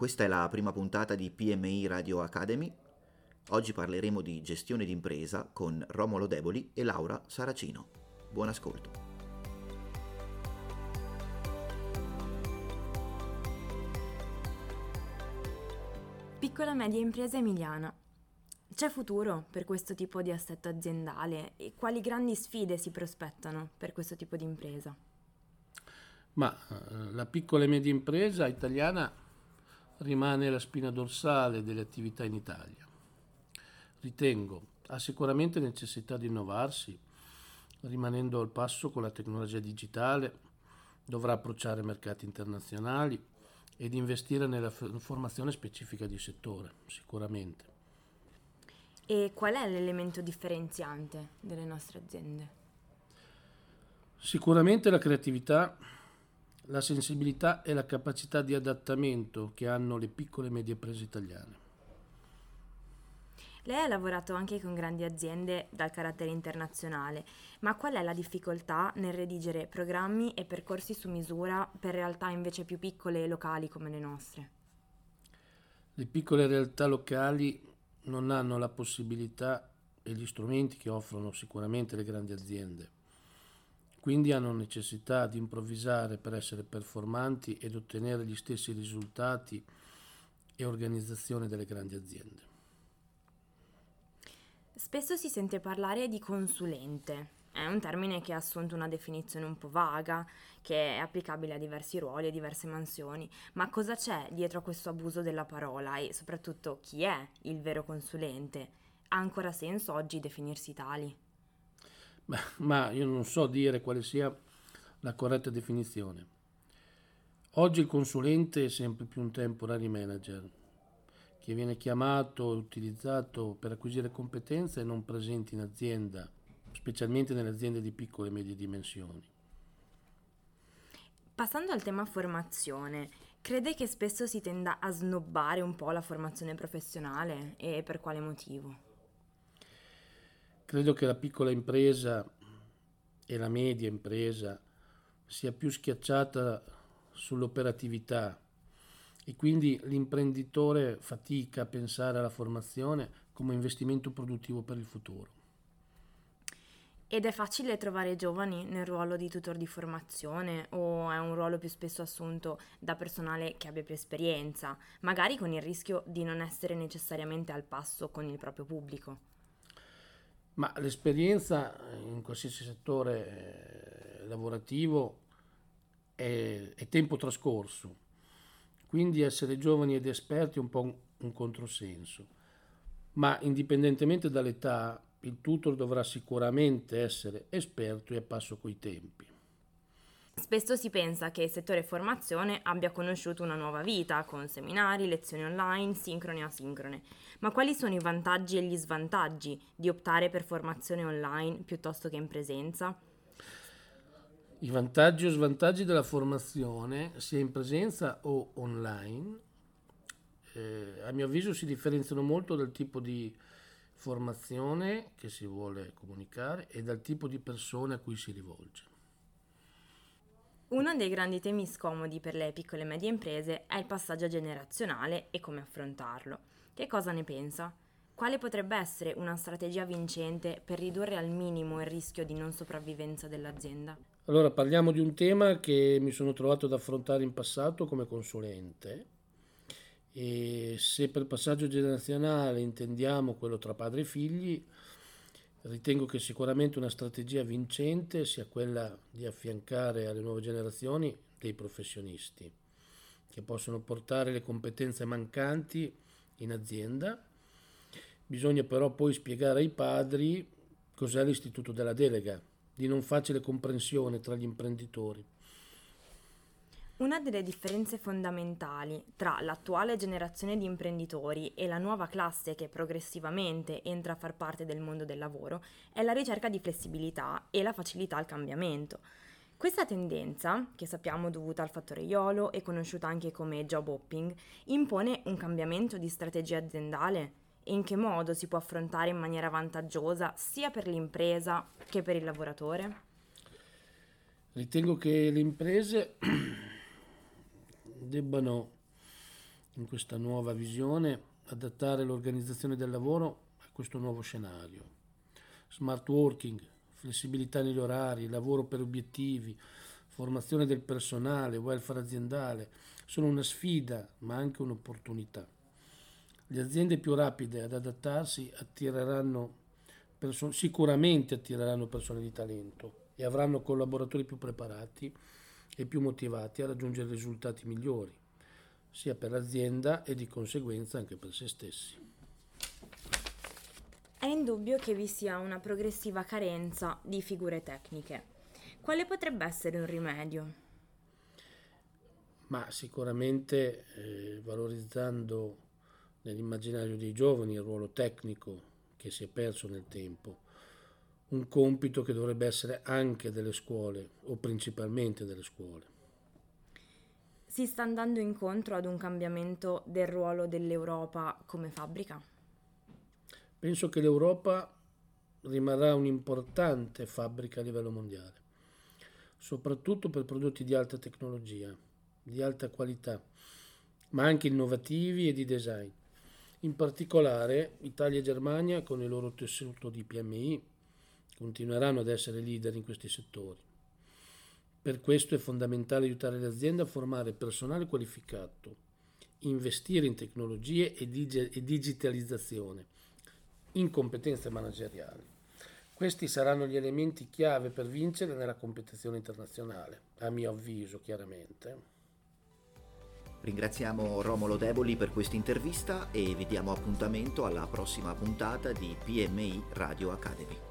Questa è la prima puntata di PMI Radio Academy. Oggi parleremo di gestione d'impresa con Romolo Deboli e Laura Saracino. Buon ascolto. Piccola media impresa emiliana. C'è futuro per questo tipo di assetto aziendale e quali grandi sfide si prospettano per questo tipo di impresa? Ma eh, la piccola e media impresa italiana rimane la spina dorsale delle attività in Italia. Ritengo ha sicuramente necessità di innovarsi, rimanendo al passo con la tecnologia digitale, dovrà approcciare mercati internazionali ed investire nella formazione specifica di settore, sicuramente. E qual è l'elemento differenziante delle nostre aziende? Sicuramente la creatività la sensibilità e la capacità di adattamento che hanno le piccole e medie imprese italiane. Lei ha lavorato anche con grandi aziende dal carattere internazionale, ma qual è la difficoltà nel redigere programmi e percorsi su misura per realtà invece più piccole e locali come le nostre? Le piccole realtà locali non hanno la possibilità e gli strumenti che offrono sicuramente le grandi aziende quindi hanno necessità di improvvisare per essere performanti ed ottenere gli stessi risultati e organizzazione delle grandi aziende. Spesso si sente parlare di consulente. È un termine che ha assunto una definizione un po' vaga, che è applicabile a diversi ruoli e diverse mansioni. Ma cosa c'è dietro a questo abuso della parola e soprattutto chi è il vero consulente? Ha ancora senso oggi definirsi tali? Ma io non so dire quale sia la corretta definizione. Oggi il consulente è sempre più un temporary manager che viene chiamato e utilizzato per acquisire competenze non presenti in azienda, specialmente nelle aziende di piccole e medie dimensioni. Passando al tema formazione, crede che spesso si tenda a snobbare un po' la formazione professionale e per quale motivo? Credo che la piccola impresa e la media impresa sia più schiacciata sull'operatività e quindi l'imprenditore fatica a pensare alla formazione come investimento produttivo per il futuro. Ed è facile trovare giovani nel ruolo di tutor di formazione o è un ruolo più spesso assunto da personale che abbia più esperienza, magari con il rischio di non essere necessariamente al passo con il proprio pubblico? Ma l'esperienza in qualsiasi settore eh, lavorativo è, è, tempo trascorso, quindi essere giovani ed esperti è un po' un, un controsenso. Ma indipendentemente dall'età, il tutor dovrà sicuramente essere esperto e a passo coi tempi. Spesso si pensa che il settore formazione abbia conosciuto una nuova vita con seminari, lezioni online, sincrone e asincrone. Ma quali sono i vantaggi e gli svantaggi di optare per formazione online piuttosto che in presenza? I vantaggi o svantaggi della formazione, sia in presenza o online, eh, a mio avviso si differenziano molto dal tipo di formazione che si vuole comunicare e dal tipo di persone a cui si rivolge. Uno dei grandi temi scomodi per le piccole e medie imprese è il passaggio generazionale e come affrontarlo. Che cosa ne pensa? Quale potrebbe essere una strategia vincente per ridurre al minimo il rischio di non sopravvivenza dell'azienda? Allora parliamo di un tema che mi sono trovato ad affrontare in passato come consulente e se per passaggio generazionale intendiamo quello tra padre e figli, Ritengo che sicuramente una strategia vincente sia quella di affiancare alle nuove generazioni dei professionisti che possono portare le competenze mancanti in azienda. Bisogna però poi spiegare ai padri cos'è l'istituto della delega, di non facile comprensione tra gli imprenditori. Una delle differenze fondamentali tra l'attuale generazione di imprenditori e la nuova classe che progressivamente entra a far parte del mondo del lavoro è la ricerca di flessibilità e la facilità al cambiamento. Questa tendenza, che sappiamo dovuta al fattore IOLO e conosciuta anche come job hopping, impone un cambiamento di strategia aziendale e in che modo si può affrontare in maniera vantaggiosa sia per l'impresa che per il lavoratore? Ritengo che le imprese debbano in questa nuova visione, adattare l'organizzazione del lavoro a questo nuovo scenario. Smart working, flessibilità negli orari, lavoro per obiettivi, formazione del personale, welfare aziendale, sono una sfida ma anche un'opportunità. Le aziende più rapide ad adattarsi attireranno perso- sicuramente attireranno persone di talento e avranno collaboratori più preparati e più motivati a raggiungere risultati migliori, sia per l'azienda e di conseguenza anche per se stessi. È indubbio che vi sia una progressiva carenza di figure tecniche. Quale potrebbe essere un rimedio? Ma sicuramente eh, valorizzando nell'immaginario dei giovani il ruolo tecnico che si è perso nel tempo, un compito che dovrebbe essere anche delle scuole o principalmente delle scuole. Si sta andando incontro ad un cambiamento del ruolo dell'Europa come fabbrica? Penso che l'Europa rimarrà un'importante fabbrica a livello mondiale, soprattutto per prodotti di alta tecnologia, di alta qualità, ma anche innovativi e di design. In particolare Italia e Germania, con il loro tessuto di PMI, continueranno ad essere leader in questi settori. Per questo è fondamentale aiutare le aziende a formare personale qualificato, investire in tecnologie e, dig- e digitalizzazione, in competenze manageriali. Questi saranno gli elementi chiave per vincere nella competizione internazionale, a mio avviso chiaramente. Ringraziamo Romolo Deboli per questa intervista e vi diamo appuntamento alla prossima puntata di PMI Radio Academy.